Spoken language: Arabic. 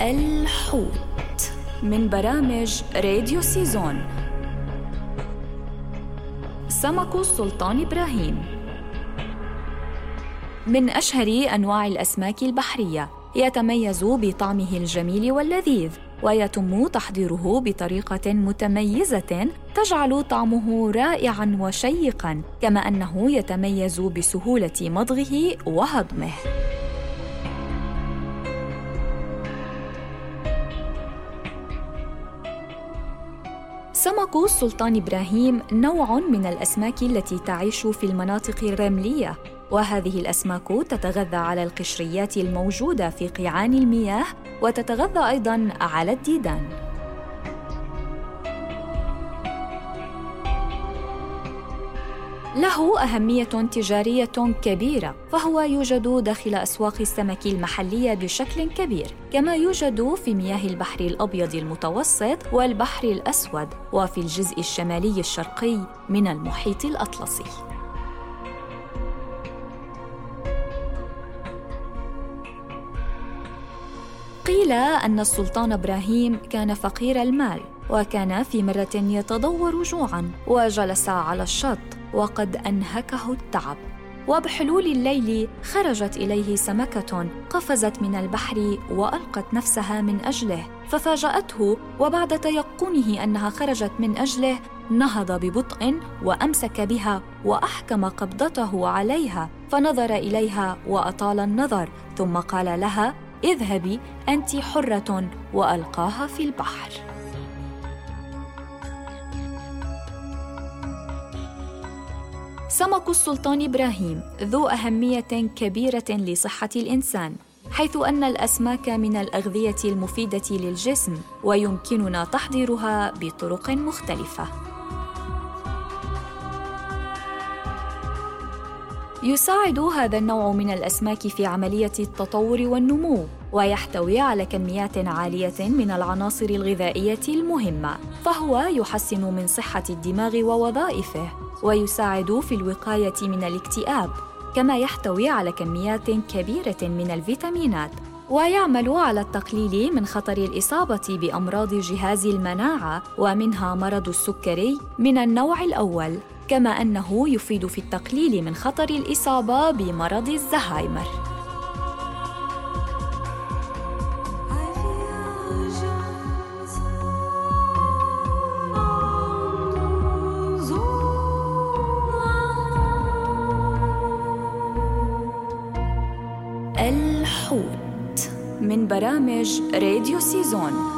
الحوت من برامج راديو سيزون. سمك السلطان إبراهيم. من أشهر أنواع الأسماك البحرية يتميز بطعمه الجميل واللذيذ ويتم تحضيره بطريقة متميزة تجعل طعمه رائعا وشيقا كما أنه يتميز بسهولة مضغه وهضمه. سمك السلطان إبراهيم نوع من الأسماك التي تعيش في المناطق الرملية وهذه الأسماك تتغذى على القشريات الموجودة في قيعان المياه وتتغذى أيضا على الديدان. له أهمية تجارية كبيرة، فهو يوجد داخل أسواق السمك المحلية بشكل كبير، كما يوجد في مياه البحر الأبيض المتوسط والبحر الأسود، وفي الجزء الشمالي الشرقي من المحيط الأطلسي. قيل أن السلطان إبراهيم كان فقير المال وكان في مرة يتضور جوعا وجلس على الشط وقد أنهكه التعب. وبحلول الليل خرجت إليه سمكة قفزت من البحر وألقت نفسها من أجله ففاجأته وبعد تيقنه أنها خرجت من أجله نهض ببطء وأمسك بها وأحكم قبضته عليها فنظر إليها وأطال النظر ثم قال لها اذهبي أنت حرة وألقاها في البحر. سمك السلطان إبراهيم ذو أهمية كبيرة لصحة الإنسان حيث أن الأسماك من الأغذية المفيدة للجسم ويمكننا تحضيرها بطرق مختلفة. يساعد هذا النوع من الأسماك في عملية التطور والنمو ويحتوي على كميات عالية من العناصر الغذائية المهمة فهو يحسن من صحة الدماغ ووظائفه ويساعد في الوقاية من الاكتئاب كما يحتوي على كميات كبيرة من الفيتامينات ويعمل على التقليل من خطر الإصابة بأمراض جهاز المناعة ومنها مرض السكري من النوع الأول. كما أنه يفيد في التقليل من خطر الإصابة بمرض الزهايمر. الحوت من برامج راديو سيزون.